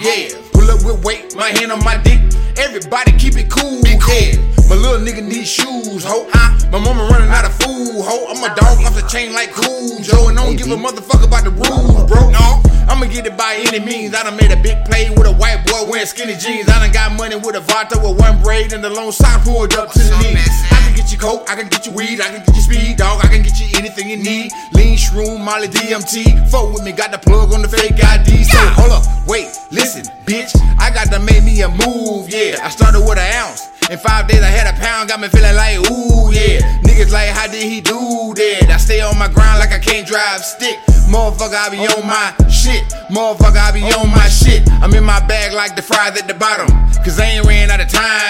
yeah. Pull up with weight, my hand on my dick. Everybody keep it cool, yeah. My little nigga need shoes, ho. My mama running out of food, ho. I'm a dog off the chain like cool, Joe. And don't give a motherfucker about the rules, bro. No. I'ma get it by any means. I done made a big play with a white boy wearing skinny jeans. I done got money with a Vato with one braid and the long sock pulled up to the knee. I can get you coke, I can get you weed, I can get you speed, dog. I can get you anything you need. Lean shroom, Molly DMT. Fuck with me, got the plug on the fake ID. So hold up, wait, listen, bitch. I got to make me a move, yeah. I started with an ounce. In five days I had a pound, got me feeling like ooh yeah. Niggas like how did he do that? I stay on my grind like I can't drive stick. Motherfucker, I be on my shit. Motherfucker, I be on my shit. I'm in my bag like the fries at the bottom. Cause I ain't ran out of time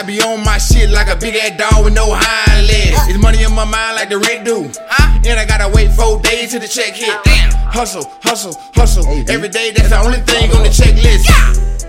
I be on my shit like a big ass dog with no hind legs. It's money in my mind like the rent do. And I gotta wait four days till the check hit. Damn. Hustle, hustle, hustle. Oh, Every day, that's the only thing on the checklist.